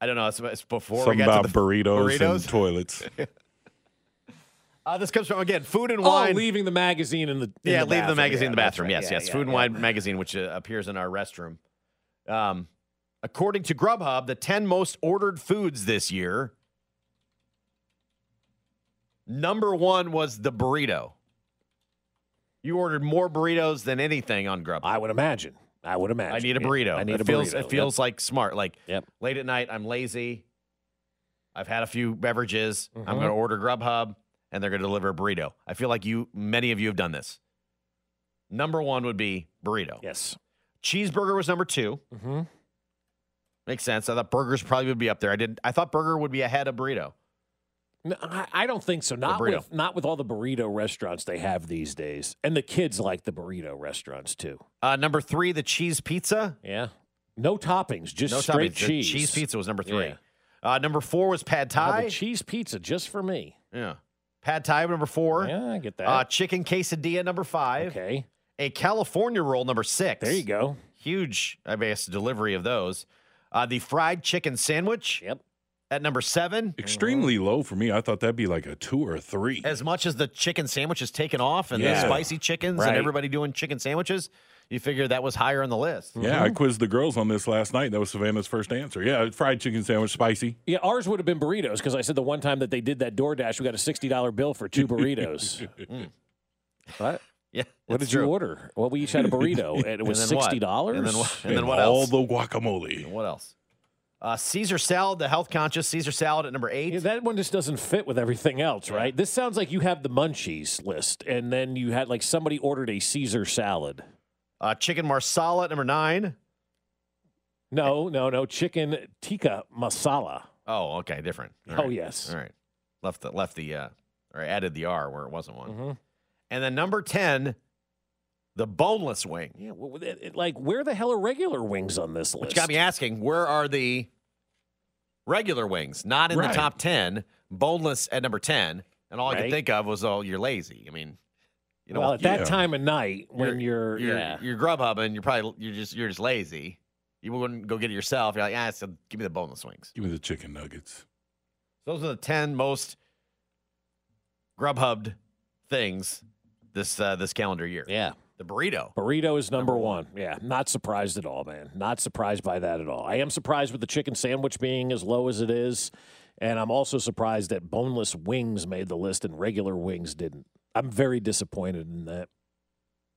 I don't know. It's, it's before we Something got about to the burritos, burritos. and toilets. Uh, this comes from again food and Oh, wine. leaving the magazine in the in yeah, the leave the bathroom. magazine Yeah, in the bathroom. right. Yes, Yeah, yes. yeah, Food and. Wine magazine, which uh, appears in our restroom. Um, according to Grubhub, the 10 most ordered foods this year. Number one was the burrito. You ordered more burritos than anything on Grubhub. I would imagine. I would imagine. I need a Yeah, burrito. I need it a feels, burrito. It feels like smart. Like Yep. late at night, I'm lazy. I've had a few beverages. I'm Mhm. going to order Grubhub, and they're going to deliver a burrito. I feel like you, many of you, have done this. Number one would be burrito. Yes. Cheeseburger was number 2 Mm-hmm. Makes sense. I thought burgers probably would be up there. I didn't. I thought burger would be ahead of burrito. No, I, I don't think so. Not with not with all the burrito restaurants they have these days, and the kids like the burrito restaurants too. Uh, number three, the cheese pizza. Yeah, no toppings, just no straight toppings. The cheese. cheese pizza was number three. Yeah. Uh, number four was pad thai. the cheese pizza just for me. yeah, pad thai number four. Yeah, I get that. Uh, chicken quesadilla number five. okay, A California roll number six. there you go. Huge, I guess, delivery of those. Uh, the fried chicken sandwich Yep. At number seven. Extremely mm-hmm. low for me. I thought that'd be like a two or a three. As much as the chicken sandwich is taken off and the spicy chickens Right. and everybody doing chicken sandwiches, you figure that was higher on the list. Yeah, I mm-hmm. quizzed the girls on this last night. That was Savannah's first answer. Yeah, fried chicken sandwich, spicy. Yeah, ours would have been burritos because I said the one time that they did that DoorDash, we got a sixty dollar bill for two burritos. Mm. Hmm. what? Yeah. What that's did you order? Well, we each had a burrito, and it was And sixty dollars. And then what? And then what all the guacamole. What else? Uh, Caesar salad, the health conscious Caesar salad at number eight. Yeah, that one just doesn't fit with everything else, right? This sounds like you have the munchies list, and then you had like somebody ordered a Caesar salad. Uh, chicken marsala at number nine. No, no, no, chicken tikka masala. Oh, okay, different. All Oh yes, All right, left the left the uh, or added the R where it wasn't one. Mhm. And then number ten, the boneless wing. yeah. well, it- it- like where the hell are regular wings on this list? Which got me asking, where are the regular wings? Not in Right. the top ten. Boneless at number ten, and all I could think of was, oh, you're lazy. I mean, you know, well, at that yeah. time of night when you're, you're yeah, you're Grubhubbing, you're probably you're just you're just lazy. You wouldn't go get it yourself. You're like, ah, so give me the boneless wings. Give me the chicken nuggets. Those are the ten most Grubhubbed things this uh, this calendar year. yeah. The burrito. Burrito is number one. Yeah, not surprised at all, man. Not surprised by that at all. I am surprised with the chicken sandwich being as low as it is, and I'm also surprised that boneless wings made the list and regular wings didn't. I'm very disappointed in that.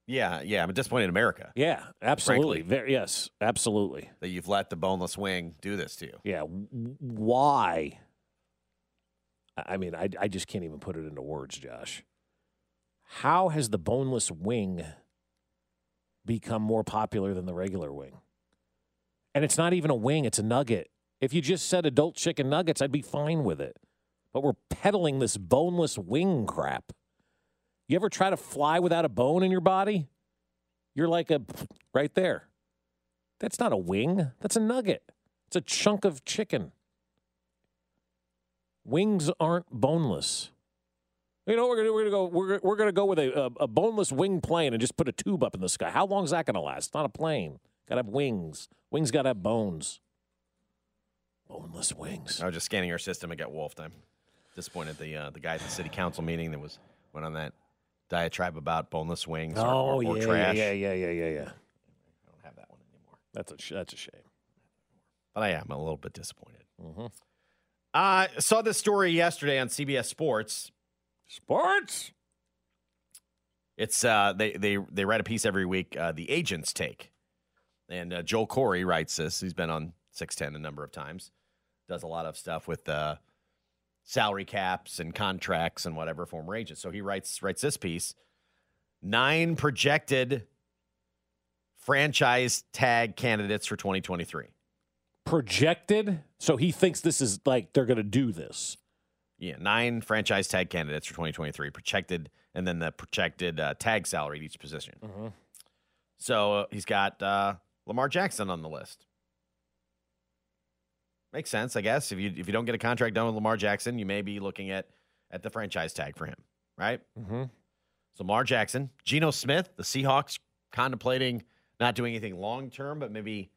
Yeah, yeah. I'm disappointed in America Yeah, absolutely. Very, yes, absolutely. that you've let the boneless wing do this to you. Yeah, why? I I mean, I, I just can't even put it into words, Josh. How has the boneless wing become more popular than the regular wing? And it's not even a wing, it's a nugget. If you just said adult chicken nuggets, I'd be fine with it. But we're peddling this boneless wing crap. You ever try to fly without a bone in your body? You're like a right there. That's not a wing, that's a nugget. It's a chunk of chicken. Wings aren't boneless. You know, we're gonna we're gonna go we're, we're gonna go with a, a a boneless wing plane and just put a tube up in the sky. How long is that gonna last? It's not a plane. Gotta have wings. Wings gotta have bones. Boneless wings. I was just scanning our system and got wolfed. I'm disappointed. The uh, the guy at the city council meeting that was went on that diatribe about boneless wings or, Oh or, or yeah, trash. yeah, yeah, yeah, yeah, yeah. I don't have that one anymore. That's a sh- that's a shame. but I am a little bit disappointed. Mm-hmm. I uh, saw this story yesterday on CBS Sports. Sports. It's uh, they they they write a piece every week. Uh, the agents take, and uh, Joel Corry writes this. He's been on six ten a number of times. Does a lot of stuff with uh, salary caps and contracts and whatever former agents. So he writes writes this piece. Nine projected franchise tag candidates for 2023. Projected, so he thinks this is like they're going to do this. Yeah, nine franchise tag candidates for 2023 projected, and then the projected uh, tag salary at each position. Mm-hmm. So uh, he's got uh, Lamar Jackson on the list. Makes sense, I guess. If you if you don't get a contract done with Lamar Jackson, you may be looking at at the franchise tag for him, right? Mm-hmm. So Lamar Jackson, Geno Smith, the Seahawks contemplating not doing anything long term, but maybe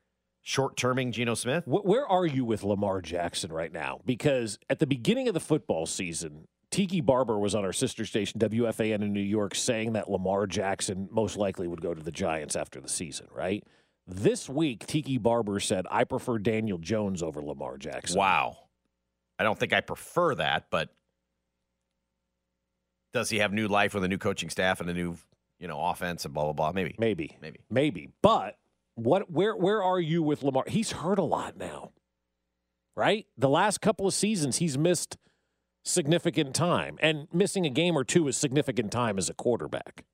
short terming Geno Smith. Where are you with Lamar Jackson right now? Because at the beginning of the football season, Tiki Barber was on our sister station WFAN in New York saying that Lamar Jackson most likely would go to the Giants after the season, right? This week, Tiki Barber said, I prefer Daniel Jones over Lamar Jackson. Wow. I don't think I prefer that, but does he have new life with a new coaching staff and a new, you know, offense and blah blah blah? Maybe. Maybe. Maybe. Maybe. But what where where are you with Lamar? He's hurt a lot now. Right? The last couple of seasons he's missed significant time. And missing a game or two is significant time as a quarterback.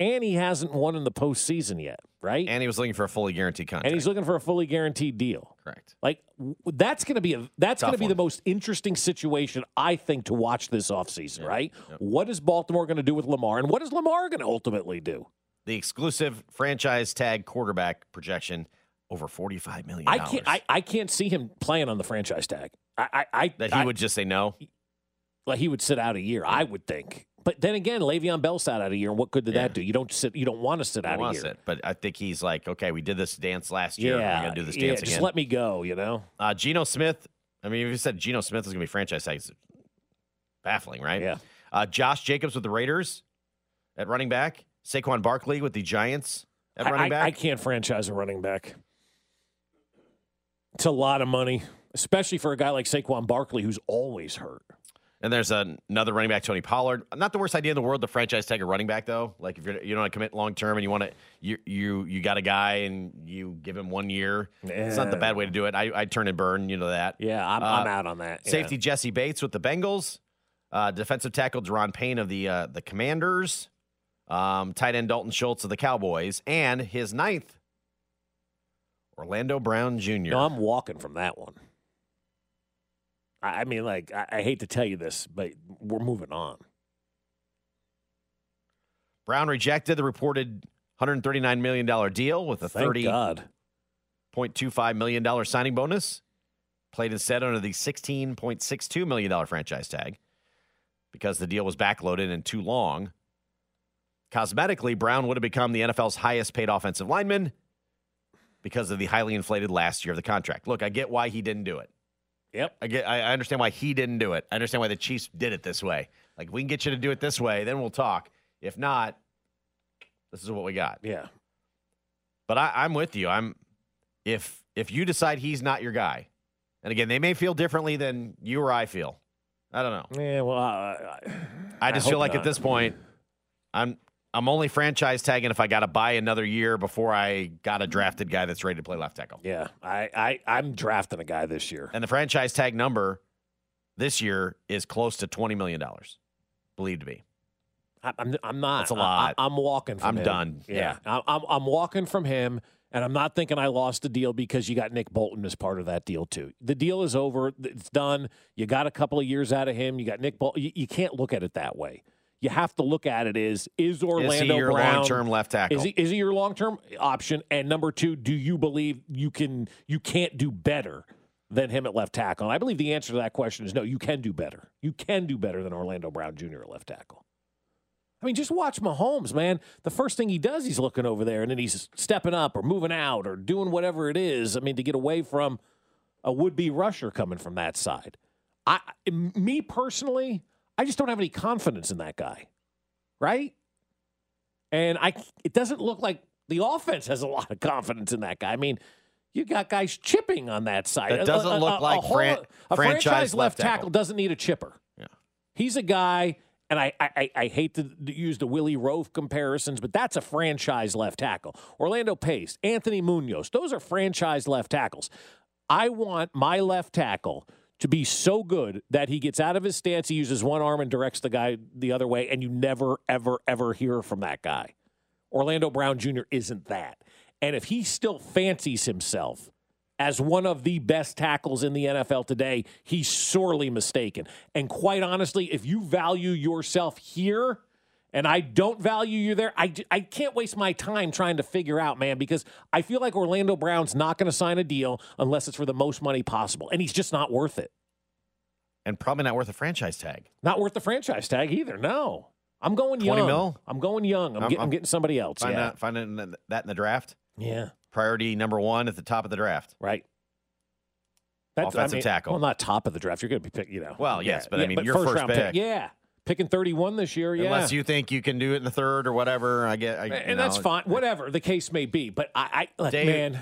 And he hasn't won in the postseason yet, right? And he was looking for a fully guaranteed contract. And he's looking for a fully guaranteed deal. correct. Like that's going to be a that's going to be one. the most interesting situation I think to watch this offseason, right? What is Baltimore going to do with Lamar and what is Lamar going to ultimately do? The exclusive franchise tag quarterback projection over forty five million. I can't I, I can't see him playing on the franchise tag. I I, I that he would just say no. like he would sit out a year, I would think. But then again, Le'Veon Bell sat out a year, and what good did Yeah. that do? You don't sit you don't want to sit out a year. it, but I think he's like, okay, we did this dance last year. Yeah, We're gonna do this yeah, dance just again. let me go, you know? Uh, Geno Smith. I mean, if you said Geno Smith is going to be franchise tag, baffling, right? Yeah. Uh, Josh Jacobs with the Raiders at running back. Saquon Barkley with the Giants at I, running I- back. I can't franchise a running back. It's a lot of money, especially for a guy like Saquon Barkley who's always hurt. and there's an another running back, Tony Pollard. Not the worst idea in the world to franchise tag a running back, though. Like if you're, you don't want to commit long term and you want to, you you you got a guy and you give him one year. It's not the bad way to do it. I I turn and burn. You know that. Yeah, I'm, Uh, I'm out on that. Yeah. Safety Jessie Bates with the Bengals. Uh, defensive tackle Daron Payne of the uh, the Commanders. Um, tight end Dalton Schultz of the Cowboys, and his ninth, Orlando Brown Jr. No, I'm walking from that one. I, I mean, like, I, I hate to tell you this, but we're moving on. Brown rejected the reported 139 million dollar deal with a Thank 30 God. $0.25 million signing bonus. Played instead under the $16.62 million franchise tag because the deal was backloaded and too long. Cosmetically, Brown would have become the NFL's highest paid offensive lineman because of the highly inflated last year of the contract. Look, I get why he didn't do it. Yep. I get I I understand why he didn't do it. I understand why the Chiefs did it this way. Like if we can get you to do it this way, then we'll talk. If not, this is what we got. Yeah. But I, I'm with you. I'm if if you decide he's not your guy, and again, they may feel differently than you or I feel. I don't know. Yeah, well, I, I just hope feel like not. at this point, I'm I'm only franchise tagging if I got to buy another year before I got a drafted guy that's ready to play left tackle. yeah, I, I, I'm drafting a guy this year. And the franchise tag number this year is close to twenty million dollars, believed to be. I'm, I'm not. That's a lot. I, am walking from him. I'm him. done. Yeah. I, I'm, I'm walking from him, and I'm not thinking I lost the deal because you got Nick Bolton as part of that deal, too. The deal is over. It's done. You got a couple of years out of him. You got Nick Bolton. You, you can't look at it that way. You have to look at it is Orlando is he your Brown long-term left tackle? Is he is he your long term option? And number two, do you believe you can you can't do better than him at left tackle? And I believe the answer to that question is no. You can do better. You can do better than Orlando Brown Jr. at left tackle. I mean, just watch Mahomes, man. The first thing he does, he's looking over there, and then he's stepping up or moving out or doing whatever it is. I mean, to get away from a would-be rusher coming from that side. I, me personally, I just don't have any confidence in that guy, right? And I, it doesn't look like the offense has a lot of confidence in that guy. I mean, You got guys chipping on that side. It doesn't a- look a- like a, whole- fran- a franchise franchise left left tackle. tackle. doesn't need a chipper. Yeah. He's a guy, and I, I, I- hate to use the Willie Roaf comparisons, but that's a franchise left tackle. Orlando Pace, Anthony Munoz, those are franchise left tackles. I want my left tackle to be so good that he gets out of his stance, he uses one arm and directs the guy the other way, and you never, ever, ever hear from that guy. Orlando Brown Jr. isn't that. And if he still fancies himself as one of the best tackles in the NFL today, he's sorely mistaken. And quite honestly, if you value yourself here, and I don't value you there, I, I can't waste my time trying to figure out, man, because I feel like Orlando Brown's not going to sign a deal unless it's for the most money possible. And he's just not worth it. and probably not worth a franchise tag. Not worth the franchise tag either. No. I'm going 20 young. mil? I'm going young. I'm, I'm- getting, I'm I'm- getting somebody else. Find yeah. out, find in the- that in the draft. Yeah. Priority number one at the top of the draft. Right. Offensive tackle. Well, not top of the draft. You're going to be pick, you know. Well, yes, but I mean, your first, first round pick. Yeah, picking 31 this year. Yeah, Unless you think you can do it in the third or whatever. I get, I, and that's fine. Whatever the case may be, but I, I like, Day- man,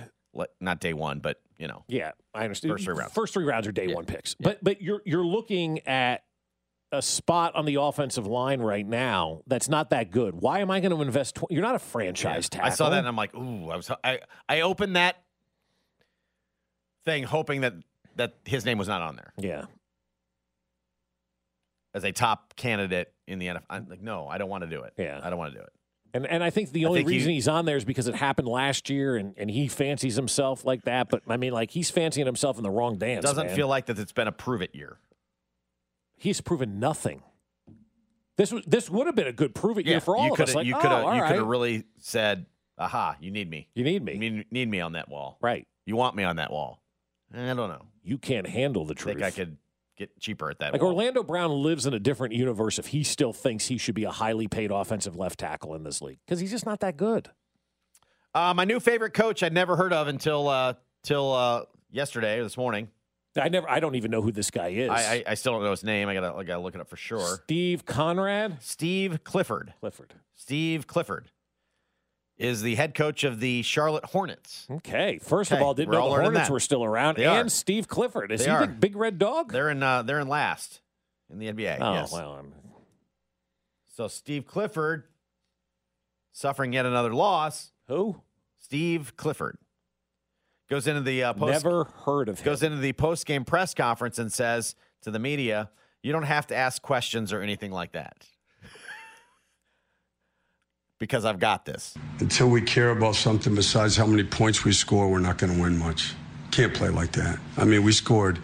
Not day one, but you know, yeah, I understand. First three rounds. First three rounds are day Yeah. one picks, but but you're you're looking at a spot on the offensive line right now that's not that good. Why am I going to invest? Tw- you're not a franchise Yeah. tackle. I saw that and I'm like, ooh, I was, I, I opened that thing hoping that that his name was not on there yeah, as a top candidate in the NFL. I'm like, no, I don't want to do it. Yeah. I don't want to do it. and and I think the only think he- reason he's on there is because it happened last year, and and he fancies himself like that. But I mean, like he's fancying himself in the wrong dance. It doesn't man. feel like that it's been a prove it year. he's proven nothing. This was this would have been a good prove it year for all you of us. Like, you oh, could have all you could have right. really said, "Aha, you need me. you need me, You need, need me on that wall. right? You want me on that wall." I don't know. You can't handle the I truth. think I could get cheaper at that. Like. Orlando Brown lives in a different universe if he still thinks he should be a highly paid offensive left tackle in this league because he's just not that good. Uh, my new favorite coach I'd never heard of until uh, till uh, yesterday or this morning. I never, I don't even know who this guy is. I, I, I still don't know his name. I gotta I gotta look it up for sure. Steve Conrad Steve Clifford. Clifford. Steve Clifford is the head coach of the Charlotte Hornets. Okay, first of all, didn't we're know all the Hornets that. were still around, They and are. Steve Clifford is They he are. the big red dog? They're in uh, they're in last in the NBA. oh yes. well, I'm, So Steve Clifford suffering yet another loss. who? Steve Clifford goes into the uh, post Never heard of him. goes into the post game press conference and says to the media, "You don't have to ask questions or anything like that." Because I've got this. Until we care about something besides how many points we score, we're not going to win much. Can't play like that. I mean, we scored.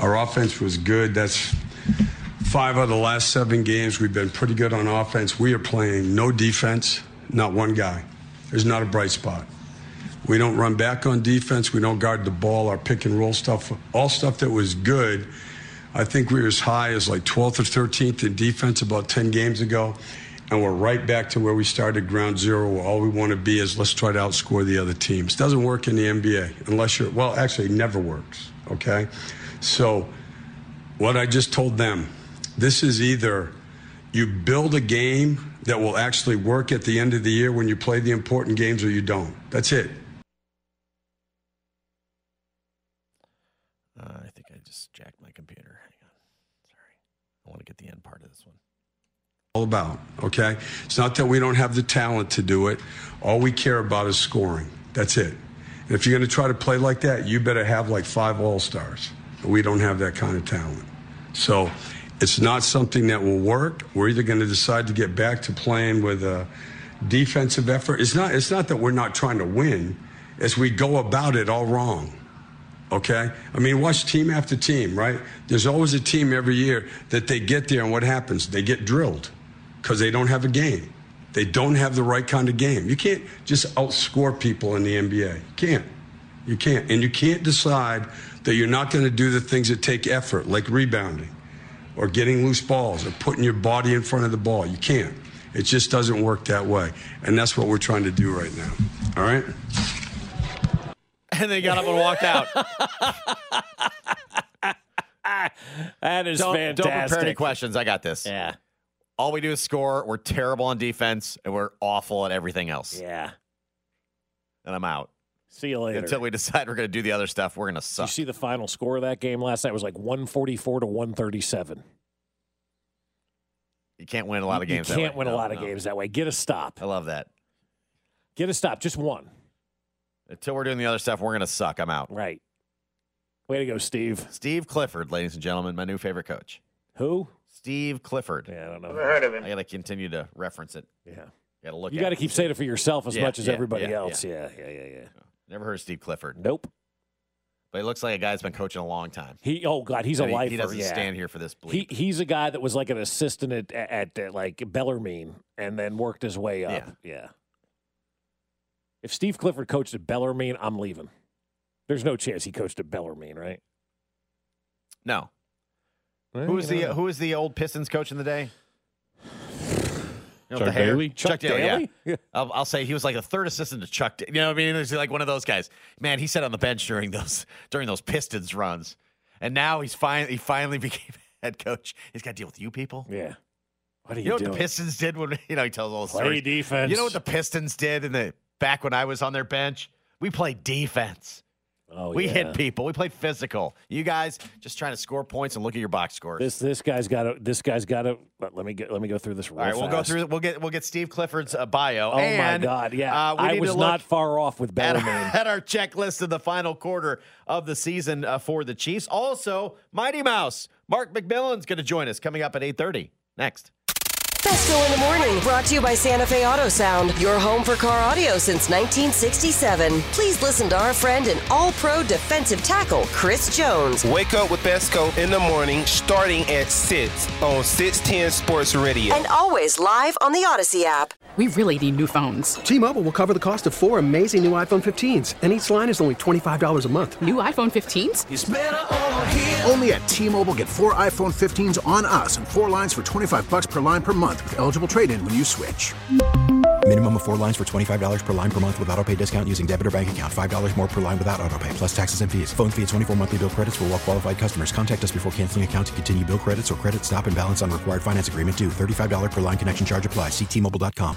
Our offense was good. That's five of the last seven games. We've been pretty good on offense. We are playing no defense, not one guy. There's not a bright spot. We don't run back on defense. We don't guard the ball. Our pick and roll stuff, all stuff that was good. I think we were as high as like 12th or 13th in defense about 10 games ago. And we're right back to where we started ground zero, where all we want to be is let's try to outscore the other teams. Doesn't work in the NBA unless you're, well, actually, never works. Okay? So, what I just told them this is either you build a game that will actually work at the end of the year when you play the important games or you don't. That's it. Uh, I think I just jacked my computer. Hang on. Sorry. I want to get the end part of this one. All about, okay? It's not that we don't have the talent to do it. All we care about is scoring. That's it. And if you're going to try to play like that, you better have like five All Stars. We don't have that kind of talent. So it's not something that will work. We're either going to decide to get back to playing with a defensive effort. It's not, it's not that we're not trying to win, it's we go about it all wrong okay? I mean, watch team after team, right? There's always a team every year that they get there, and what happens? They get drilled because they don't have a game. They don't have the right kind of game. You can't just outscore people in the NBA. You can't. You can't. And you can't decide that you're not going to do the things that take effort, like rebounding or getting loose balls or putting your body in front of the ball. You can't. It just doesn't work that way. And that's what we're trying to do right now. All right? And they got up and walked out. That is don't, fantastic. don't prepare any questions. I got this. Yeah, All we do is score. We're terrible on defense, and we're awful at everything else. yeah. And I'm out. See you later. Until we decide we're going to do the other stuff, we're going to suck. you see the final score of that game last night? It was like 144 to 137. You can't win a lot of games. You can't way. win a No, lot of games that way. Get a stop. I love that. Get a stop. Just one. Until we're doing the other stuff, we're going to suck. I'm out. Right. Way to go, Steve. Steve Clifford, ladies and gentlemen, my new favorite coach. Who? Steve Clifford. Yeah, I don't know. heard of him. I got to continue to reference it. Yeah. Got to look. You got to keep saying it for yourself as Yeah, much as yeah, everybody yeah, else. Yeah, yeah, yeah, yeah. Never heard of Steve Clifford, Nope. but he looks like a guy that's been coaching a long time. He. Oh God, he's a And he, lifer. he doesn't yeah. stand here for this He he's a guy that was like an assistant at at, at uh, like Bellarmine and then worked his way up. Yeah. If Steve Clifford coached at Bellarmine, I'm leaving. There's no chance he coached at Bellarmine, right? no. Well, Who was the know. Who was the old Pistons coach in the day? You know, Chuck the? Daly? Chuck, Daly. Daly? Yeah. I'll, I'll say he was like the third assistant to Chuck. Da- You know what I mean? He's like one of those guys. Man, he sat on the bench during those during those Pistons runs, and now he's finally he finally became head coach. He's got to deal with you people. Yeah. What are you, You know what the Pistons did when you know he tells all the Play stories. defense. You know what the Pistons did in the back when I was on their bench? We played defense. Oh, we yeah. hit people. We played physical. You guys just trying to score points and look at your box scores. This this guy's got to. This guy's got to. Let, let me get. Let me go through this. Real all right, we'll go through. We'll get we'll get Steve Clifford's uh, bio. Oh and, my God! Yeah, uh, we I was not far off with at, Bellarmine. at our checklist of the final quarter of the season uh, for the Chiefs. Also, Mighty Mouse Mark McMillan's going to join us coming up at eight thirty. Next. Fescoe in the morning, brought to you by Santa Fe Auto Sound, your home for car audio since 1967. Please listen to our friend and all pro defensive tackle, Chris Jones. Wake up with Fescoe in the morning starting at 6 on 610 Sports Radio. And always live on the Audacy app. We really need new phones. T-Mobile will cover the cost of four amazing new iPhone 15s, and each line is only $25 a month. New iPhone 15s? Only at T-Mobile get four iPhone 15s on us and four lines for 25 bucks per line per month with eligible trade-in when you switch. Minimum of four lines for $25 per line per month with auto pay discount using debit or bank account. $5 more per line without auto pay, plus taxes and fees. Phone fee at 24 monthly bill credits for all well qualified customers. Contact us before canceling account to continue bill credits or credit stop and balance on required finance agreement due. $35 per line connection charge applies. Ctmobile.com.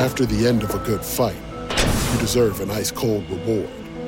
After the end of a good fight, you deserve an ice cold reward.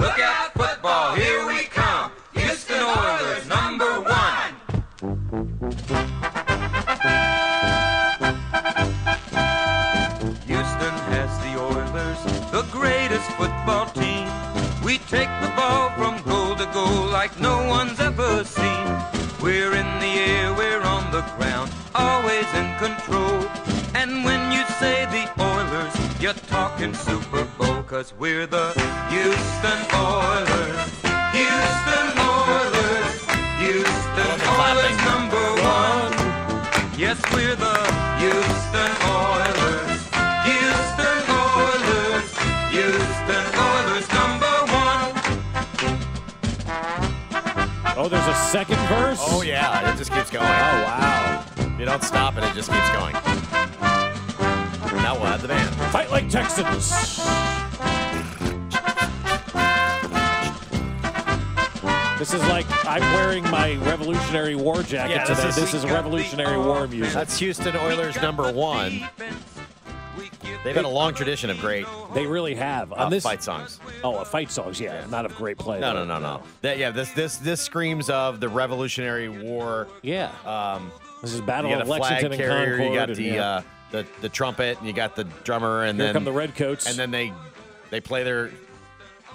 Look out, football, here we come. Houston Oilers, number one. Houston has the Oilers, the greatest football team. We take the ball from goal to goal like no one's ever seen. We're in the air, we're on the ground, always in control. And when you say the Oilers, you're talking Super Bowl, cause we're the Houston Oilers. Houston Oilers. Houston Oilers number one. Yes, we're the Houston Oilers. Houston Oilers. Houston Oilers number one. Oh, there's a second verse. Oh yeah, it just keeps going. Oh wow! If you don't stop it, it just keeps going. Now we'll add the band. Fight like Texans. This is like I'm wearing my Revolutionary War jacket Yeah, this today. is- This is Revolutionary War music. That's Houston Oilers number one. They've had a long tradition of great They really have. uh, On this, fight songs. Oh, uh, fight songs, yeah, not of great play. No, though. no, no, no. That, yeah, this this this screams of the Revolutionary War. Yeah. Um, This is Battle of a flag Lexington and. Concord. you got and, the yeah. uh, the the trumpet, and you got the drummer, and Here then come the Redcoats. and then they they play their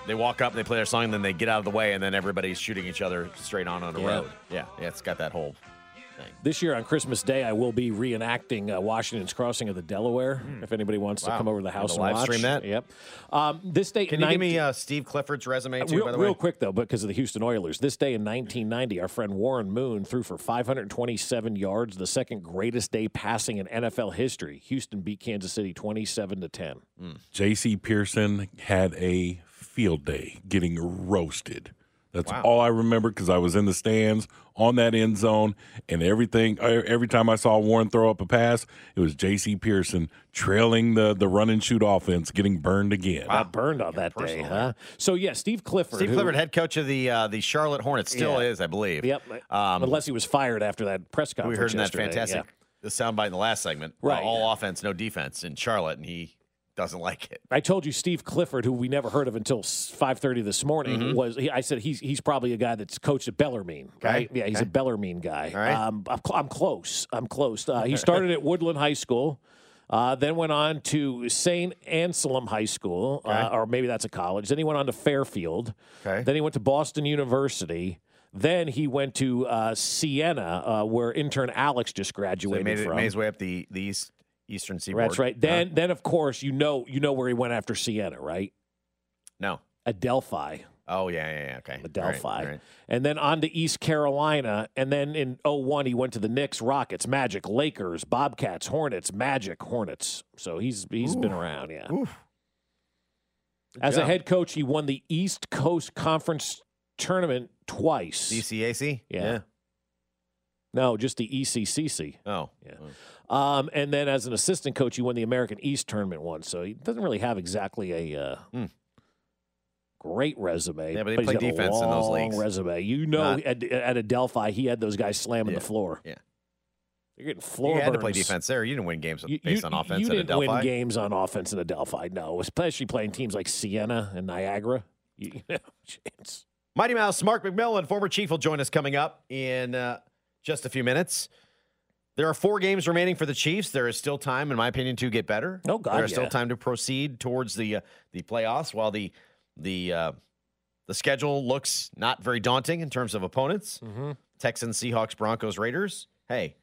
they walk up, they play their song, and then they get out of the way, and then everybody's shooting each other straight on on the Yeah. road. Yeah, yeah, it's got that whole. This year on Christmas Day, I will be reenacting uh, Washington's crossing of the Delaware. If anybody wants to Hmm. Come over to the house and live watch. stream that? Yep. Um, this day, Can you give me uh, Steve Clifford's resume too? real, by the way, real quick though, because of the Houston Oilers, this day in 1990, our friend Warren Moon threw for 527 yards, the second greatest day passing in NFL history. Houston beat Kansas City 27 to 10. J.C. Pearson had a field day getting roasted. That's Wow. all I remember because I was in the stands on that end zone, and everything. uh, Every time I saw Warren throw up a pass, it was J.C. Pearson trailing the the run and shoot offense, getting burned again. Got burned on that day, huh? So yeah, Steve Clifford. Steve who- Clifford, head coach of the uh, the Charlotte Hornets, still Yeah. is, I believe. Yep. Um, Unless he was fired after that press conference. we conference. heard in that fantastic yeah. the soundbite in the last segment. uh, Right. all offense, no defense in Charlotte, and he doesn't like it. I told you Steve Clifford, who we never heard of until five thirty this morning, Mhm. was. He, I said he's he's probably a guy that's coached at Bellarmine, Okay, right? Yeah, he's okay. a Bellarmine guy. Right. Um, I'm, cl- I'm close. I'm close. Uh, he started at Woodland High School. Uh, then went on to St. Anselm High School, uh, or maybe that's a college. Then he went on to Fairfield. Okay. Then he went to Boston University. Then he went to uh, Siena, uh, where intern Alex just So he graduated made, it, from. made his way up the, the east, eastern seaboard. That's right. Then, then of course, you know, you know where he went after Siena, right? No. Adelphi. Oh yeah, yeah, yeah. Okay. Adelphi. All right, all right. And then on to East Carolina. And then in 01, he went to the Knicks, Rockets, Magic, Lakers, Bobcats, Hornets, Magic, Hornets. So he's he's been around, yeah. As a head coach, he won the East Coast Conference tournament twice. DCAC. Yeah. No, just the ECCC. Oh. Yeah. Oh. Um, and then as an assistant coach, he won the American East tournament once. So he doesn't really have exactly a uh, great resume. Yeah, but he he's played got a defense in those leagues. Resume. You know, Not- at, at Adelphi, he had those guys slamming Yeah. the floor. Yeah. You're getting floor you had to play defense there. You didn't win games You, based you- on offense you didn't win games on offense in Adelphi. No, especially playing teams like Siena and Niagara. You, you know, chance. Mighty Mouse Mark McMillan, former chief, will join us coming up in uh, just a few minutes. There are four games remaining for the Chiefs. There is still time, in my opinion, to get better. Oh, God, there is still yeah. time to proceed towards the uh, the playoffs. While the the uh, the schedule looks not very daunting in terms of opponents, Mm-hmm. Texans, Seahawks, Broncos, Raiders. Hey,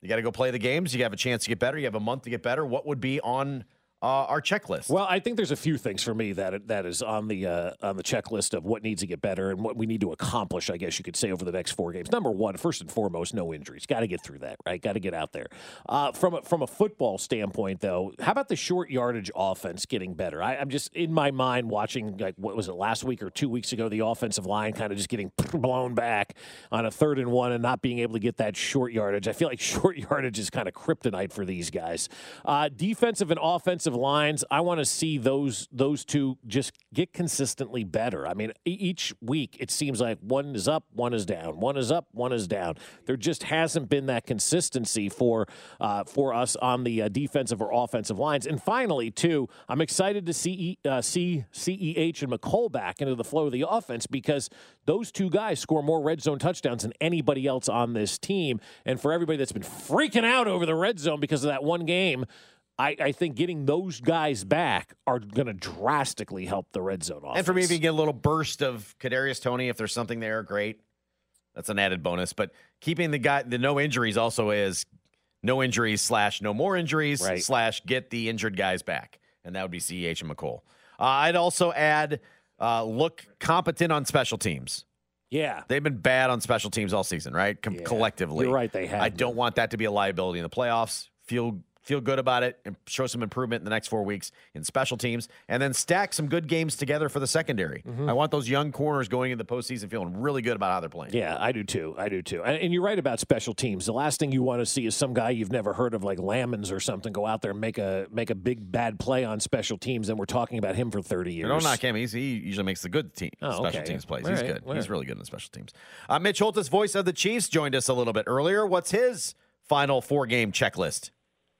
you got to go play the games. You have a chance to get better. You have a month to get better. What would be on uh, our checklist? Well, I think there's a few things for me that that is on the uh, on the checklist of what needs to get better and what we need to accomplish. I guess you could say over the next four games. Number one, first and foremost, no injuries. Got to get through that, right? Got to get out there. Uh, from a, from a football standpoint, though, how about the short yardage offense getting better? I, I'm just in my mind watching like what was it last week or two weeks ago? The offensive line kind of just getting blown back on a third and one and not being able to get that short yardage. I feel like short yardage is kind of kryptonite for these guys. Uh, defensive and offensive lines, I want to see those those two just get consistently better. I mean, each week it seems like one is up, one is down, one is up, one is down. There just hasn't been that consistency for uh, for us on the uh, defensive or offensive lines. And finally, too, I'm excited to see uh, see Ceh and Mecole back into the flow of the offense because those two guys score more red zone touchdowns than anybody else on this team. And for everybody that's been freaking out over the red zone because of that one game. I, I think getting those guys back are going to drastically help the red zone offense. And for me, if you get a little burst of Kadarius Toney, if there's something there, great. That's an added bonus. But keeping the guy, the no injuries also is no injuries slash no more injuries Right. slash get the injured guys back, and that would be Ceh and Mecole. Uh, I'd also add uh, look competent on special teams. Yeah. They've been bad on special teams all season, right? Com- collectively, You're right, they have I don't want that to be a liability in the playoffs. Feel feel good about it and show some improvement in the next four weeks in special teams, and then stack some good games together for the secondary. Mm-hmm. I want those young corners going into the postseason feeling really good about how they're playing. Yeah, I do too. I do too. And, you're right about special teams. The last thing you want to see is some guy you've never heard of, like Lammons or something, go out there and make a make a big bad play on special teams, and we're talking about him for 30 years. No, knock him. He's, he usually makes the good team Oh, special okay. teams plays. All He's right, good. all He's right. really good in the special teams. Uh, Mitch Holthus, voice of the Chiefs, joined us a little bit earlier. What's his final four game checklist?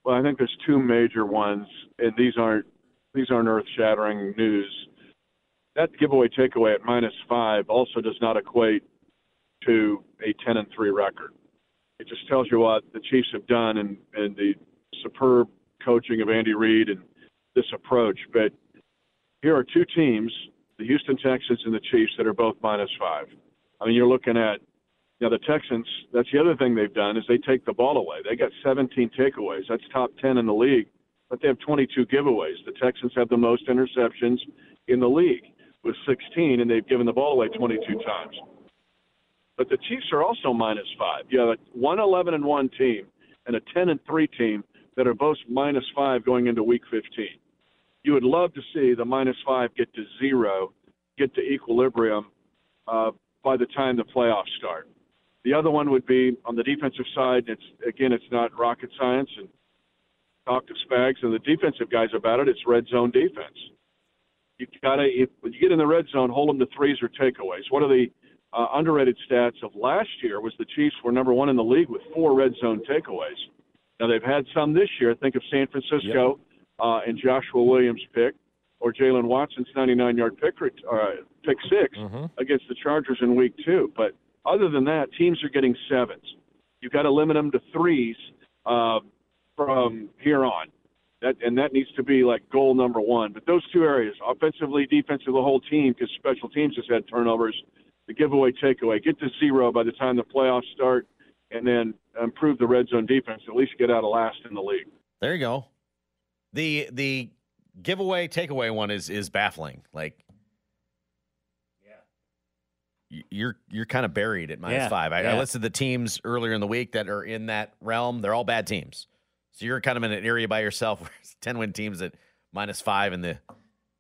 Well, I think there's two major ones, and these aren't these aren't earth-shattering news. That giveaway takeaway at minus five also does not equate to a 10 and three record. It just tells you what the Chiefs have done and, and the superb coaching of Andy Reid and this approach. But here are two teams the Houston Texans and the Chiefs that are both minus five. I mean, you're looking at you know, the Texans. That's the other thing they've done is they take the ball away. They got 17 takeaways. That's top 10 in the league, but they have 22 giveaways. The Texans have the most interceptions in the league with 16, and they've given the ball away 22 times. But the Chiefs are also minus five. You have a 1 11 and 1 team and a 10 and 3 team that are both minus five going into week 15. You would love to see the minus five get to zero, get to equilibrium uh, by the time the playoffs start. The other one would be on the defensive side. It's again, it's not rocket science, and talk to Spags and the defensive guys about it. It's red zone defense. You gotta if, when you get in the red zone, hold them to threes or takeaways. One of the uh, underrated stats of last year was the Chiefs were number one in the league with four red zone takeaways. Now they've had some this year. Think of San Francisco yep. uh, and Joshua Williams' pick, or Jaylen Watson's 99-yard pick, uh, pick 6 mm-hmm. against the Chargers in Week Two. But other than that, teams are getting sevens. You've got to limit them to threes uh, from here on. That and that needs to be like goal number one. But those two areas, offensively, defensively, the whole team, because special teams has had turnovers. The giveaway, takeaway, get to zero by the time the playoffs start, and then improve the red zone defense. At least get out of last in the league. There you go. The the giveaway takeaway one is is baffling. Like you're you're kind of buried at minus Yeah, five. I, yeah. I listed the teams earlier in the week that are in that realm. They're all bad teams. So you're kind of in an area by yourself where it's ten win teams at minus five in the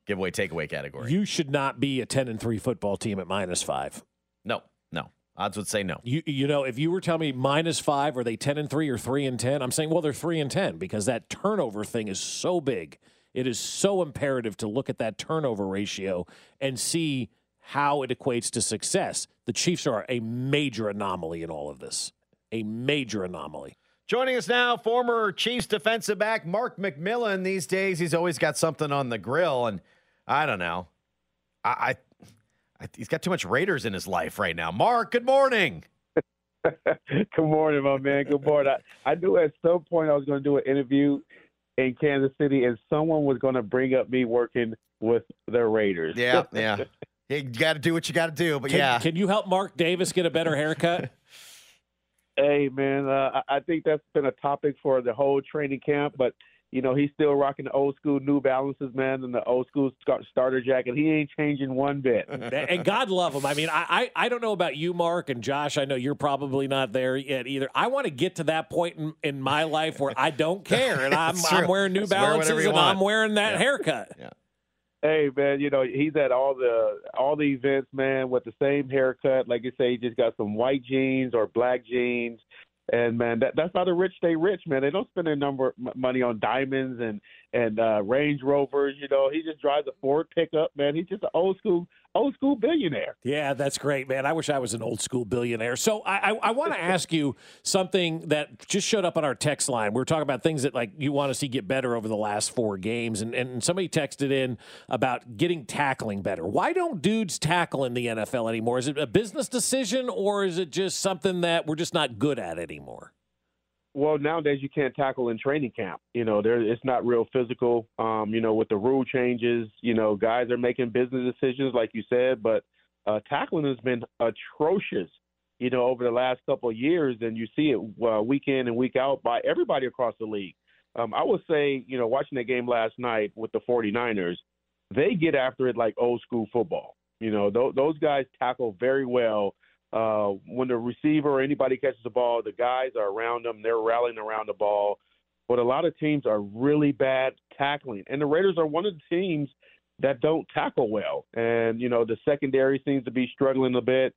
giveaway takeaway category. You should not be a 10 and 3 football team at minus 5. no, no. Odds would say no. You you know, if you were telling me minus 5 are they 10 and 3 or 3 and 10, I'm saying well they're 3 and 10 because that turnover thing is so big. It is so imperative to look at that turnover ratio and see how it equates to success. The Chiefs are a major anomaly in all of this. A major anomaly. Joining us now, former Chiefs defensive back Mark McMillan. These days, he's always got something on the grill, and I don't know. I, I, I he's got too much Raiders in his life right now. Mark, good morning. Good morning, my man. Good morning. I, I knew at some point I was going to do an interview in Kansas City, and someone was going to bring up me working with the Raiders. Yeah, yeah. You got to do what you got to do, but Can, yeah. can you help Mark Davis get a better haircut? Hey, man, uh, I I think that's been a topic for the whole training camp, but you know he's still rocking the old school New Balances, man, and the old school starter jacket. He ain't changing one bit. and God love him. I mean, I, I I don't know about you, Mark and Josh. I know you're probably not there yet either. I want to get to that point in, in my life where I don't care, and I'm, I'm wearing New Just wear Balances you and want. I'm wearing that Yeah. haircut. Yeah. Hey man, you know he's at all the all the events, man, with the same haircut. Like you say, he just got some white jeans or black jeans, and man, that that's how the rich stay rich, man. They don't spend their number m- money on diamonds and and uh Range Rovers. You know, he just drives a Ford pickup, man. He's just an old school old school billionaire. Yeah, that's great, man. I wish I was an old school billionaire. So I, I, I want to ask you something that just showed up on our text line. We are talking about things that like you want to see get better over the last four games, and, and somebody texted in about getting tackling better. Why don't dudes tackle in the NFL anymore? Is it a business decision, or is it just something that we're just not good at anymore? Well, nowadays you can't tackle in training camp. You know, there it's not real physical. Um, you know, with the rule changes, you know, guys are making business decisions, like you said, but uh, tackling has been atrocious. You know, over the last couple of years, and you see it uh, week in and week out by everybody across the league. Um, I would say, you know, watching the game last night with the 49ers, they get after it like old school football. You know, th- those guys tackle very well. Uh, when the receiver or anybody catches the ball, the guys are around them. They're rallying around the ball. But a lot of teams are really bad tackling, and the Raiders are one of the teams that don't tackle well. And you know, the secondary seems to be struggling a bit.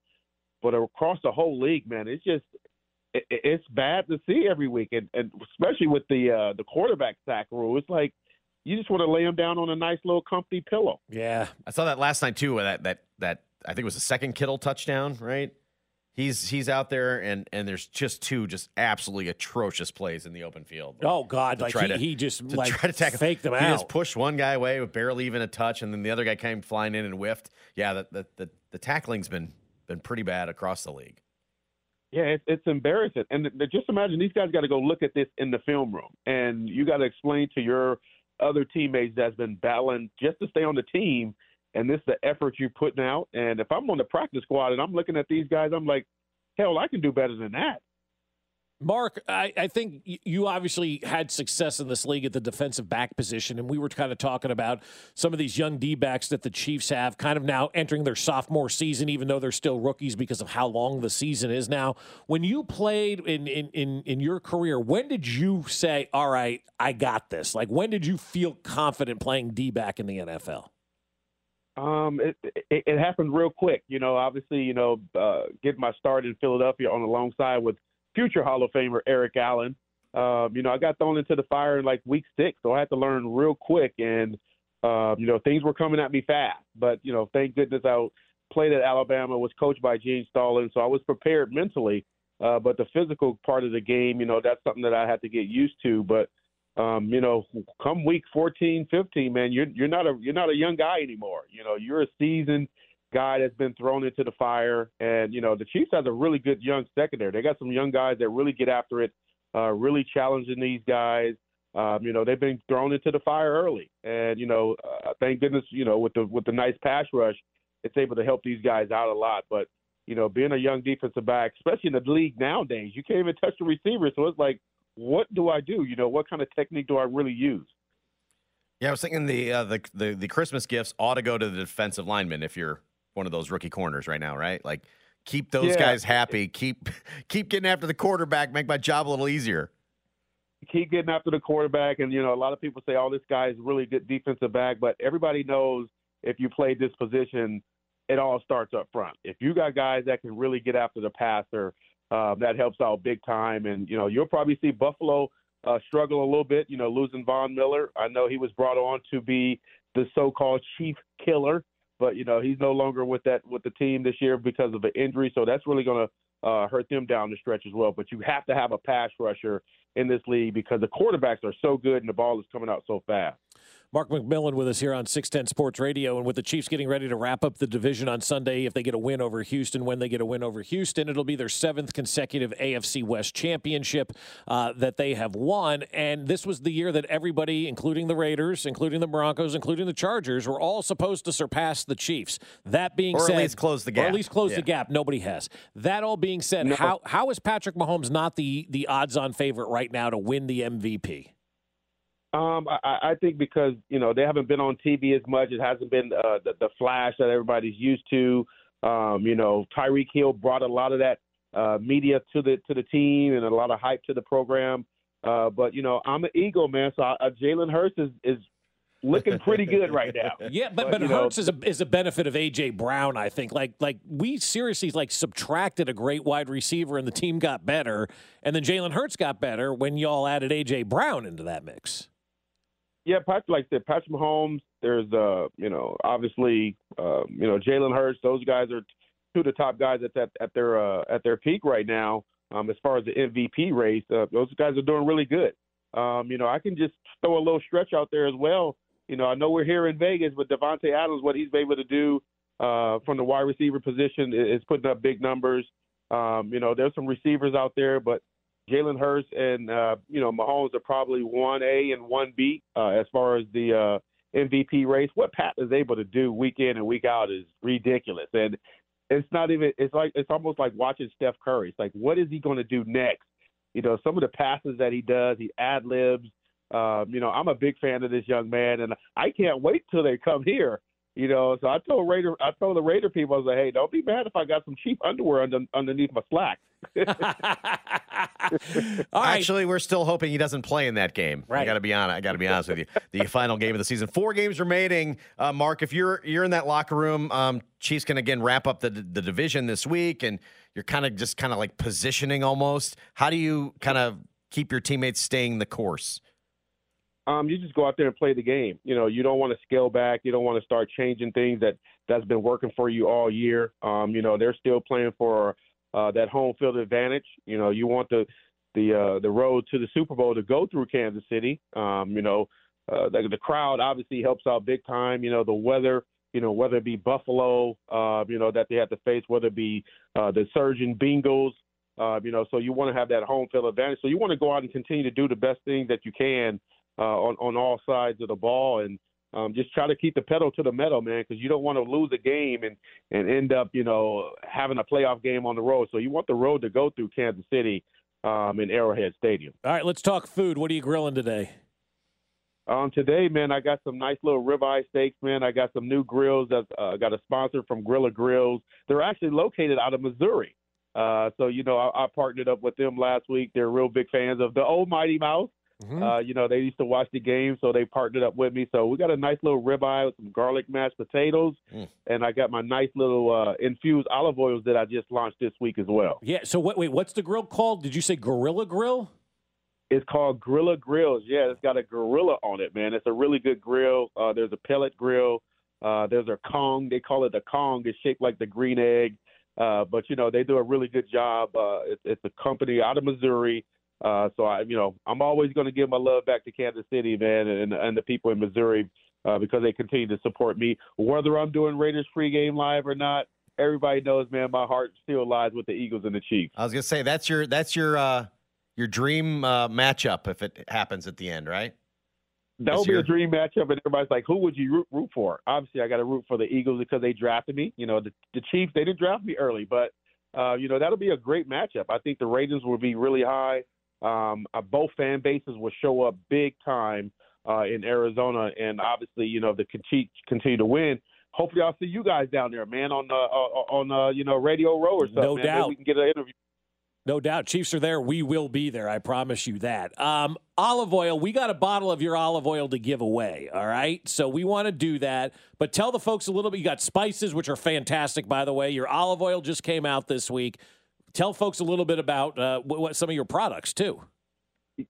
But across the whole league, man, it's just it, it's bad to see every week, and, and especially with the uh, the quarterback sack rule. It's like you just want to lay them down on a nice little comfy pillow. Yeah, I saw that last night too. That that that I think it was the second Kittle touchdown, right? He's he's out there and and there's just two just absolutely atrocious plays in the open field. Oh God, like try he, to- he just to like try to tackle, fake them he out. He just pushed one guy away with barely even a touch, and then the other guy came flying in and whiffed. Yeah, the the the, the tackling's been been pretty bad across the league. Yeah, it's, it's embarrassing. And th- just imagine these guys got to go look at this in the film room, and you got to explain to your other teammates that's been battling just to stay on the team and this is the effort you're putting out. And if I'm on the practice squad and I'm looking at these guys, I'm like, hell, I can do better than that. Mark, I, I, think you obviously had success in this league at the defensive back position, and we were kind of talking about some of these young D backs that the Chiefs have kind of now entering their sophomore season, even though they're still rookies because of how long the season is now. When you played in, in, in, in your career, when did you say, All right, I got this? Like, when did you feel confident playing D back in the NFL? Um, it, it, it happened real quick. You know, obviously, you know, uh, getting my start in Philadelphia on the long side with future Hall of Famer Eric Allen. Um, you know, I got thrown into the fire in like week six, so I had to learn real quick, and um, you know, things were coming at me fast. But you know, thank goodness I played at Alabama, was coached by Gene Stallings, so I was prepared mentally. Uh, but the physical part of the game, you know, that's something that I had to get used to. But um, you know, come week 14, 15, man, you're you're not a you're not a young guy anymore. You know, you're a seasoned guy that's been thrown into the fire. And, you know, the Chiefs has a really good young secondary. They got some young guys that really get after it, uh, really challenging these guys. Um, you know, they've been thrown into the fire early. And, you know, uh, thank goodness, you know, with the with the nice pass rush, it's able to help these guys out a lot. But, you know, being a young defensive back, especially in the league nowadays, you can't even touch the receiver. So it's like, what do I do? You know, what kind of technique do I really use? Yeah, I was thinking the uh, the, the the Christmas gifts ought to go to the defensive lineman if you're one of those rookie corners right now, right? Like keep those yeah. guys happy. Keep keep getting after the quarterback. Make my job a little easier. Keep getting after the quarterback, and you know a lot of people say, "Oh, this guy is really good defensive back," but everybody knows if you play this position, it all starts up front. If you got guys that can really get after the passer, uh, that helps out big time. And you know you'll probably see Buffalo uh, struggle a little bit. You know, losing Von Miller. I know he was brought on to be the so-called chief killer but you know he's no longer with that with the team this year because of an injury, so that's really going to uh, hurt them down the stretch as well. But you have to have a pass rusher in this league because the quarterbacks are so good and the ball is coming out so fast. Mark McMillan with us here on 610 Sports Radio. And with the Chiefs getting ready to wrap up the division on Sunday, if they get a win over Houston, when they get a win over Houston, it'll be their seventh consecutive AFC West championship uh, that they have won. And this was the year that everybody, including the Raiders, including the Broncos, including the Chargers, were all supposed to surpass the Chiefs. That being or said, at least close the gap. Or at least close yeah. the gap. Nobody has. That all being said, no. how how is Patrick Mahomes not the the odds on favorite right now to win the MVP? Um, I, I think because you know they haven't been on TV as much. It hasn't been uh, the, the flash that everybody's used to. Um, you know, Tyreek Hill brought a lot of that uh, media to the to the team and a lot of hype to the program. Uh, but you know, I'm an Eagle man, so uh, Jalen Hurts is is looking pretty good right now. Yeah, but but, but Hurts is a is a benefit of AJ Brown, I think. Like like we seriously like subtracted a great wide receiver and the team got better, and then Jalen Hurts got better when y'all added AJ Brown into that mix yeah, Patrick, like I said, Patrick Mahomes. There's, uh, you know, obviously, uh, you know, Jalen Hurts. Those guys are two of the top guys at at, at their uh, at their peak right now. Um, as far as the MVP race, uh, those guys are doing really good. Um, you know, I can just throw a little stretch out there as well. You know, I know we're here in Vegas, but Davante Adams, what he's been able to do uh, from the wide receiver position is putting up big numbers. Um, you know, there's some receivers out there, but Jalen Hurts and uh, you know Mahomes are probably one A and one B uh, as far as the uh, MVP race. What Pat is able to do week in and week out is ridiculous, and it's not even. It's like it's almost like watching Steph Curry. It's like what is he going to do next? You know, some of the passes that he does, he ad libs. Um, you know, I'm a big fan of this young man, and I can't wait till they come here you know, so I told Raider, I told the Raider people, I was like, "Hey, don't be mad if I got some cheap underwear under, underneath my slack." Actually, we're still hoping he doesn't play in that game. Right. I got to be honest. I got to be honest with you. The final game of the season, four games remaining. Uh, Mark, if you're you're in that locker room, um, Chiefs can again wrap up the the division this week, and you're kind of just kind of like positioning almost. How do you kind of keep your teammates staying the course? Um, you just go out there and play the game. You know, you don't want to scale back. You don't want to start changing things that that's been working for you all year. Um, you know, they're still playing for uh, that home field advantage. You know, you want the the uh, the road to the Super Bowl to go through Kansas City. Um, you know, uh, the, the crowd obviously helps out big time. You know, the weather. You know, whether it be Buffalo, uh, you know that they have to face, whether it be uh, the surging Bengals. Uh, you know, so you want to have that home field advantage. So you want to go out and continue to do the best thing that you can uh, on on all sides of the ball. And um, just try to keep the pedal to the metal, man, because you don't want to lose a game and and end up, you know, having a playoff game on the road. So you want the road to go through Kansas City um, in Arrowhead Stadium. All right, let's talk food. What are you grilling today? Um, today, man, I got some nice little ribeye steaks, man. I got some new grills. That uh, got a sponsor from Grilla Grills. They're actually located out of Missouri. Uh, so you know, I, I partnered up with them last week. They're real big fans of the old Mighty Mouse. Mm-hmm. Uh, you know, they used to watch the game, so they partnered up with me. So we got a nice little ribeye with some garlic mashed potatoes, Mm. and I got my nice little uh, infused olive oils that I just launched this week as well. Yeah. So what? Wait, what's the grill called? Did you say Gorilla Grill? It's called Gorilla Grills. Yeah, it's got a gorilla on it, man. It's a really good grill. Uh, there's a pellet grill. Uh, there's a Kong. They call it the Kong. It's shaped like the green egg. Uh, but you know they do a really good job. Uh, it's, it's a company out of Missouri. Uh, so I, you know, I'm always going to give my love back to Kansas City, man, and and the people in Missouri uh, because they continue to support me, whether I'm doing Raiders pregame live or not. Everybody knows, man, my heart still lies with the Eagles and the Chiefs. I was gonna say that's your that's your uh, your dream uh, matchup if it happens at the end, right? That would be a dream matchup, and everybody's like, "Who would you root, root for?" Obviously, I got to root for the Eagles because they drafted me. You know, the, the Chiefs they didn't draft me early, but uh, you know that'll be a great matchup. I think the ratings will be really high. Um, uh, both fan bases will show up big time uh, in Arizona, and obviously, you know, the continue, continue to win. Hopefully, I'll see you guys down there, man, on uh, uh, on uh, you know Radio Row or something. No man. Maybe doubt. we can get an interview. No doubt. Chiefs are there. We will be there. I promise you that. Um, olive oil. We got a bottle of your olive oil to give away. All right. So we want to do that. But tell the folks a little bit. You got spices, which are fantastic, by the way. Your olive oil just came out this week. Tell folks a little bit about uh, what, what some of your products too.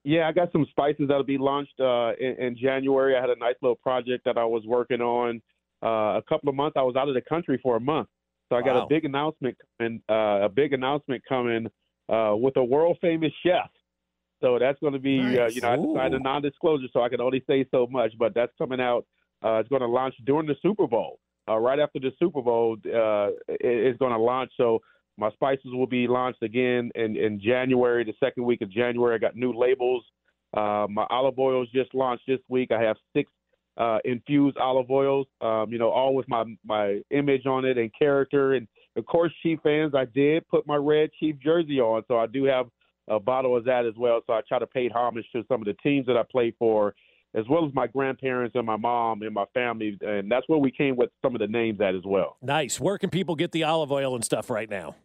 Yeah, I got some spices that'll be launched uh, in, in January. I had a nice little project that I was working on. Uh, a couple of months, I was out of the country for a month, so I got Wow. a big announcement coming. Uh, a big announcement coming uh, with a world famous chef. So that's going to be, uh, Nice. you know, I signed a non-disclosure, so I can only say so much. But that's coming out. Uh, it's going to launch during the Super Bowl. Uh, right after the Super Bowl, uh, it's going to launch. So my spices will be launched again in, in January, the second week of January. I got new labels. Uh, my olive oils just launched this week. I have six uh, infused olive oils, um, you know, all with my, my image on it and character. And of course, Chief fans, I did put my red Chief jersey on. So I do have a bottle of that as well. So I try to pay homage to some of the teams that I play for, as well as my grandparents and my mom and my family. And that's where we came with some of the names at as well. Nice. Where can people get the olive oil and stuff right now?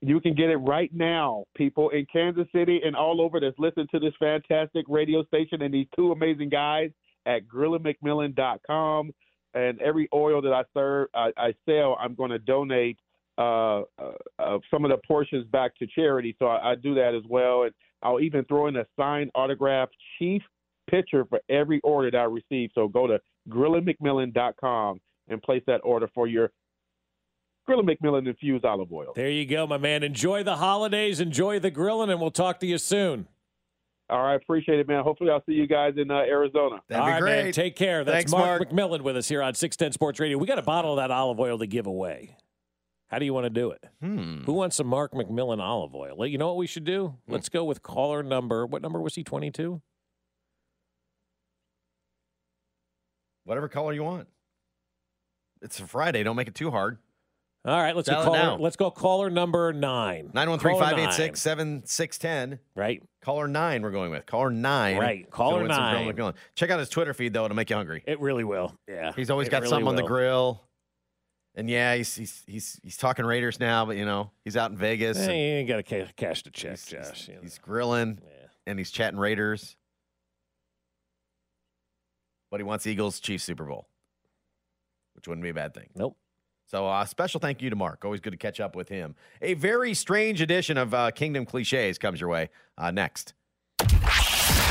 You can get it right now, people in Kansas City and all over that's listening to this fantastic radio station and these two amazing guys at GrillaMcMillan.com. And every oil that I serve, I, I sell, I'm going to donate uh, uh, uh, some of the portions back to charity. So I, I do that as well. And I'll even throw in a signed autograph chief picture for every order that I receive. So go to GrillaMcMillan.com and place that order for your Grilla McMillan infused olive oil. There you go, my man. Enjoy the holidays. Enjoy the grilling, and we'll talk to you soon. All right, appreciate it, man. Hopefully, I'll see you guys in uh, Arizona. All right, man. Take care. That's Thanks, Mark, Mark. McMillan with us here on 610 Sports Radio. We got a bottle of that olive oil to give away. How do you want to do it? Hmm. Who wants some Mark McMillan olive oil? You know what we should do? Let's go with caller number. What number was he? 22? Whatever color you want. It's a Friday. Don't make it too hard. All right, let's go Dial caller, now. let's go caller number nine. 913 Caller 586 7610. Right. Caller nine, we're going with. Caller nine. Right. Caller gonna some Grill nine. Check out his Twitter feed, though. It'll make you hungry. It really will. Yeah. He's always It got really something on the grill. And yeah, he's, he's he's he's talking Raiders now, but you know he's out in Vegas. You ain't got to cash the check, he's, he's- Josh. you know. he's grilling and he's chatting Raiders, but he wants Eagles Chiefs Super Bowl, which wouldn't be a bad thing. Nope. So, uh, special thank you to Mark. Always good to catch up with him. A very strange edition of uh, Kingdom Cliches comes your way uh, next.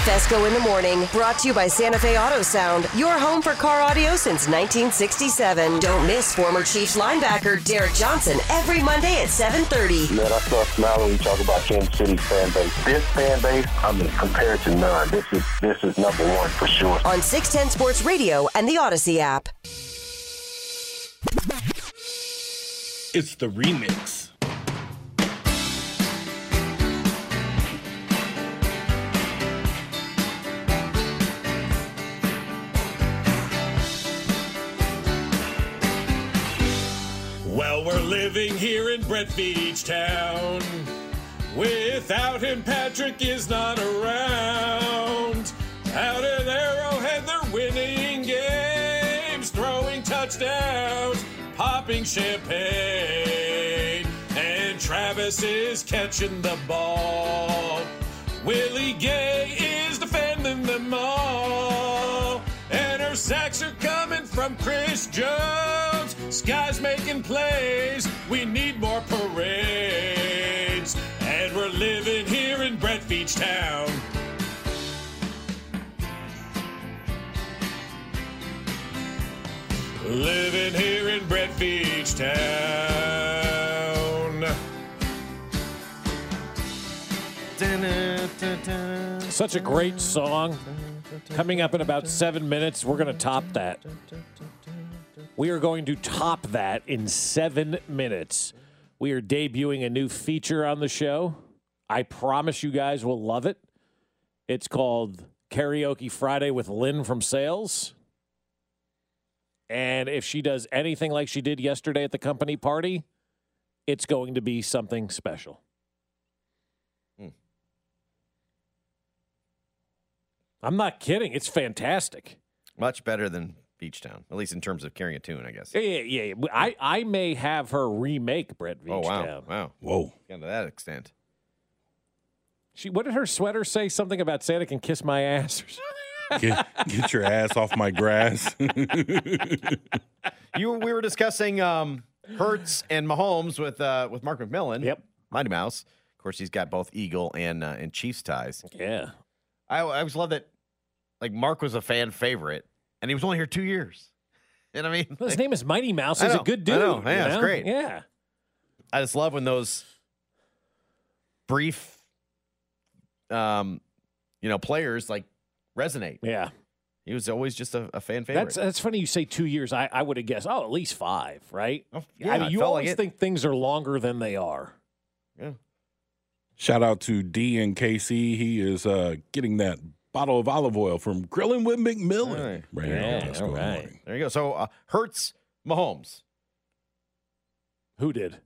Fescoe in the morning, brought to you by Santa Fe Auto Sound, your home for car audio since 1967. Don't miss former Chiefs linebacker Derrick Johnson every Monday at 7:30. Man, I start smiling when you talk about Kansas City fan base. This fan base, I mean, compared to none. This is this is number one for sure. On 610 Sports Radio and the Audacy app. It's the remix. Living here in Brett Veach Town. Without him, Patrick is not around. Out at Arrowhead, they're winning games, throwing touchdowns, popping champagne. And Travis is catching the ball. Willie Gay is defending them all. And our sacks are coming from Chris Jones. Skyy's making plays. We need more parades. And we're living here in Brett Veach Town. Living here in Brett Veach Town. Such a great song. Coming up in about seven minutes, we're going to top that. We are going to top that in seven minutes. We are debuting a new feature on the show. I promise you guys will love it. It's called Karaoke Friday with Lynn from Sales. And if she does anything like she did yesterday at the company party, it's going to be something special. I'm not kidding. It's fantastic. Much better than Veach Town, at least in terms of carrying a tune, I guess. Yeah, yeah, yeah. I, I may have her remake Brett Veach Oh wow, Town. wow, whoa, Down to that extent. She, what did her sweater say? Something about Santa can kiss my ass. Or Get, get your ass off my grass. You, we were discussing um, Hurts and Mahomes with uh, with Mark McMillan. Yep, Mighty Mouse. Of course, he's got both Eagle and uh, and Chiefs ties. Yeah, I, I always love that. Like Mark was a fan favorite, and he was only here two years. You know what I mean? Well, his name is Mighty Mouse. I He's a know, good I dude. know. you Yeah, it's know? great. Yeah. I just love when those brief, um, you know, players like resonate. Yeah. He was always just a, a fan favorite. That's that's funny you say two years. I, I would have guessed, oh, at least five, right? yeah, I mean, you felt like always think things are longer than they are. Yeah. Shout out to D and KC. He is uh, getting that bottle of olive oil from Grilling with McMillan. Right here Yeah, Fescoe all right. Morning. There you go. So uh, Hurts, Mahomes. Who did?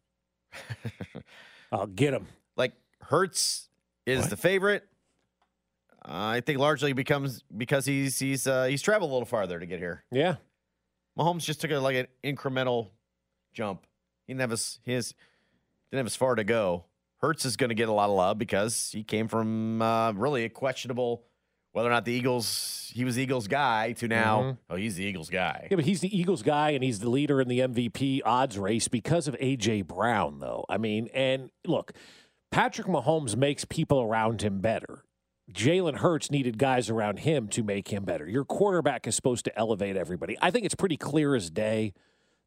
I'll get him. Like Hurts is the favorite. I think largely becomes because he's he's uh, he's traveled a little farther to get here. Yeah. Mahomes just took a, like an incremental jump. He didn't have as his didn't have as far to go. Hurts is going to get a lot of love because he came from uh, really a questionable whether or not the Eagles he was the Eagles guy to now Mhm. oh he's the Eagles guy. Yeah, but he's the Eagles guy and he's the leader in the MVP odds race because of AJ Brown, though. I mean, and look, Patrick Mahomes makes people around him better. Jalen Hurts needed guys around him to make him better. Your quarterback is supposed to elevate everybody. I think it's pretty clear as day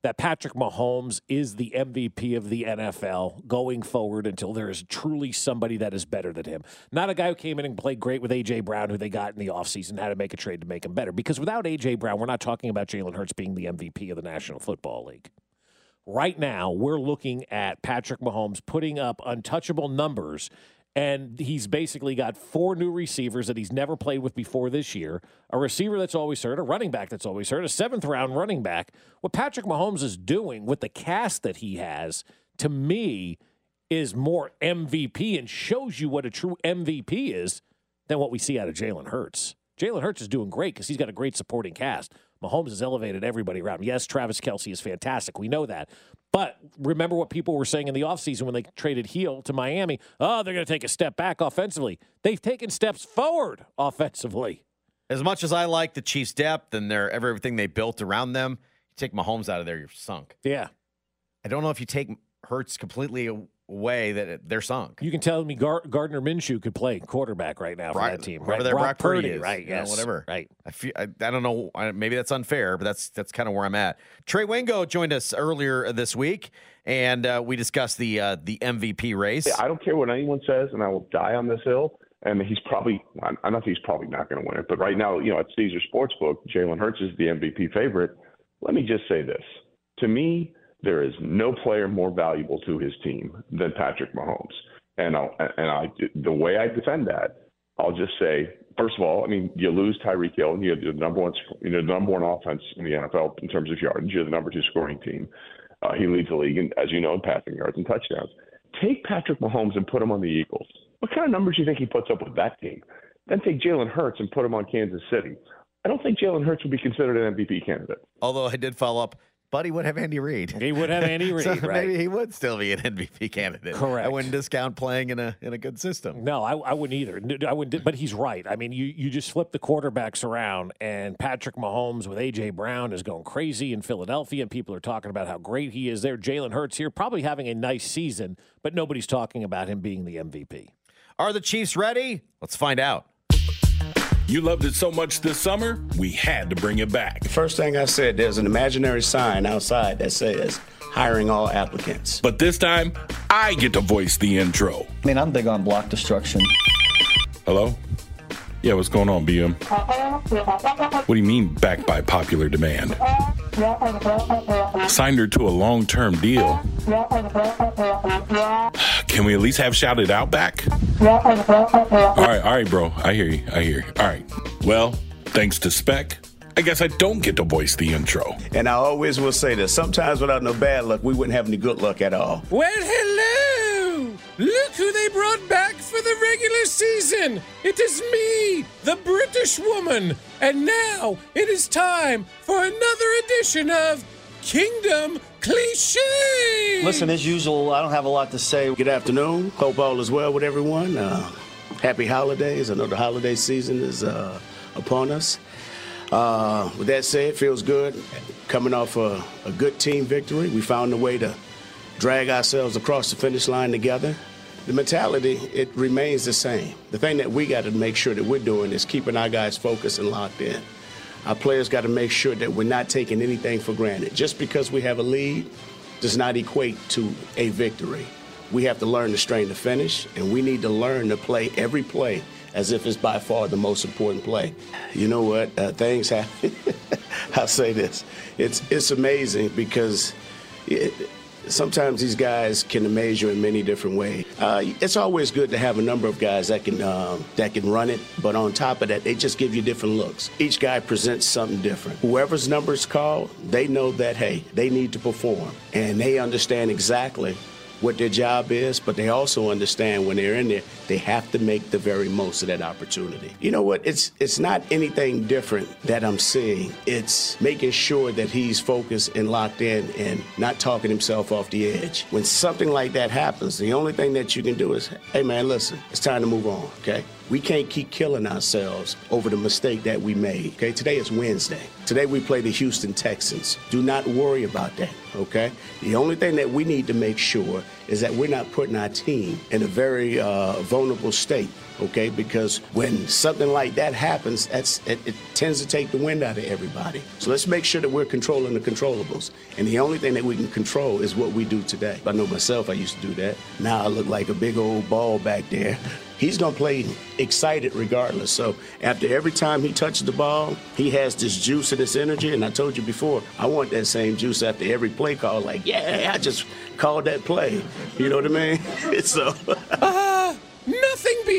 that Patrick Mahomes is the MVP of the NFL going forward until there is truly somebody that is better than him. Not a guy who came in and played great with A.J. Brown, who they got in the offseason, had to make a trade to make him better. Because without A.J. Brown, we're not talking about Jalen Hurts being the MVP of the National Football League. Right now, we're looking at Patrick Mahomes putting up untouchable numbers and he's basically got four new receivers that he's never played with before this year a receiver that's always hurt, a running back that's always hurt, a seventh round running back. What Patrick Mahomes is doing with the cast that he has, to me, is more MVP and shows you what a true MVP is than what we see out of Jalen Hurts. Jalen Hurts is doing great because he's got a great supporting cast. Mahomes has elevated everybody around. Yes, Travis Kelce is fantastic. We know that. But remember what people were saying in the offseason when they traded Hill to Miami? Oh, they're going to take a step back offensively. They've taken steps forward offensively. As much as I like the Chiefs' depth and their everything they built around them, you take Mahomes out of there, you're sunk. Yeah. I don't know if you take Hurts completely away that it- they're sunk. You can tell me Gar- Gardner Minshew could play quarterback right now for Right, that team. whoever Right, their Brock Purdy is, right? you know, Yes, whatever. Right. I feel I, I don't know. I, maybe that's unfair, but that's that's kind of where I'm at. Trey Wingo joined us earlier this week, and uh, we discussed the uh, the MVP race. I don't care what anyone says, and I will die on this hill. And he's probably, I I know he's probably not going to win it, but right now, you know, at Caesar Sportsbook, Jalen Hurts is the MVP favorite. Let me just say this: to me, there is no player more valuable to his team than Patrick Mahomes. And I'll, and I, the way I defend that, I'll just say, first of all, I mean, you lose Tyreek Hill, and you're the number one, you're the number one offense in the NFL in terms of yardage. You're the number two scoring team. Uh, he leads the league, in, as you know, in passing yards and touchdowns. Take Patrick Mahomes and put him on the Eagles. What kind of numbers do you think he puts up with that team? Then take Jalen Hurts and put him on Kansas City. I don't think Jalen Hurts would be considered an MVP candidate. Although I did follow up, Buddy would have Andy Reid. He would have Andy Reid, so right? Maybe he would still be an MVP candidate. Correct. I wouldn't discount playing in a in a good system. No, I, I wouldn't either. I wouldn't. But he's right. I mean, you you just flip the quarterbacks around, and Patrick Mahomes with AJ Brown is going crazy in Philadelphia, and people are talking about how great he is there. Jalen Hurts here, probably having a nice season, but nobody's talking about him being the MVP. Are the Chiefs ready? Let's find out. You loved it so much this summer, we had to bring it back. First thing I said, there's an imaginary sign outside that says hiring all applicants. But this time, I get to voice the intro. I mean, I'm big on block destruction. Hello? Yeah, what's going on, BM? What do you mean backed by popular demand? Signed her to a long term deal. Can we at least have shouted out back? All right, all right, bro. I hear you. I hear you. All right. Well, thanks to Spec, I guess I don't get to voice the intro. And I always will say this sometimes without no bad luck, we wouldn't have any good luck at all. Well, hello! Look who they brought back for the regular season! It is me, the British woman! And now it is time for another edition of Kingdom Cliche! Listen, as usual, I don't have a lot to say. Good afternoon. Hope all is well with everyone. Uh, happy holidays. I know the holiday season is uh, upon us. Uh, with that said, it feels good. Coming off a, a good team victory, we found a way to drag ourselves across the finish line together. The mentality, it remains the same. The thing that we got to make sure that we're doing is keeping our guys focused and locked in. Our players got to make sure that we're not taking anything for granted. Just because we have a lead does not equate to a victory. We have to learn to strain the finish, and we need to learn to play every play as if it's by far the most important play. You know what? Uh, things happen. I'll say this: it's it's amazing because. It, sometimes these guys can amaze you in many different ways. Uh, it's always good to have a number of guys that can um, that can run it, but on top of that, they just give you different looks. Each guy presents something different. Whoever's number is called, they know that hey, they need to perform, and they understand exactly what their job is, but they also understand when they're in there, they have to make the very most of that opportunity. You know what? It's it's not anything different that I'm seeing. It's making sure that he's focused and locked in and not talking himself off the edge. When something like that happens, the only thing that you can do is, hey man, listen, it's time to move on, okay? We can't keep killing ourselves over the mistake that we made. Okay, today is Wednesday. Today we play the Houston Texans. Do not worry about that. Okay, the only thing that we need to make sure is that we're not putting our team in a very uh, vulnerable state. Okay, because when something like that happens, that's it, it tends to take the wind out of everybody. So let's make sure that we're controlling the controllables. And the only thing that we can control is what we do today. I know myself, I used to do that. Now I look like a big old ball back there he's going to play excited regardless. So after every time he touches the ball, he has this juice and this energy. And I told you before, I want that same juice after every play call. Like, yeah, I just called that play. You know what I mean? so.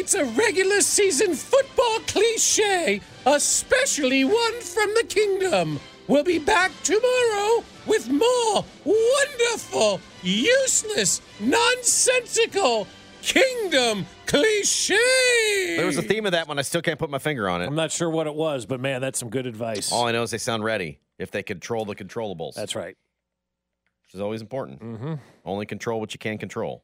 Nothing beats a regular season football cliche, especially one from the kingdom. We'll be back tomorrow with more wonderful, useless, nonsensical Kingdom cliche. There was a theme of that one. I still can't put my finger on it. I'm not sure what it was, but man, that's some good advice. All I know is they sound ready if they control the controllables. That's right. Which is always important. Mm-hmm. Only control what you can control.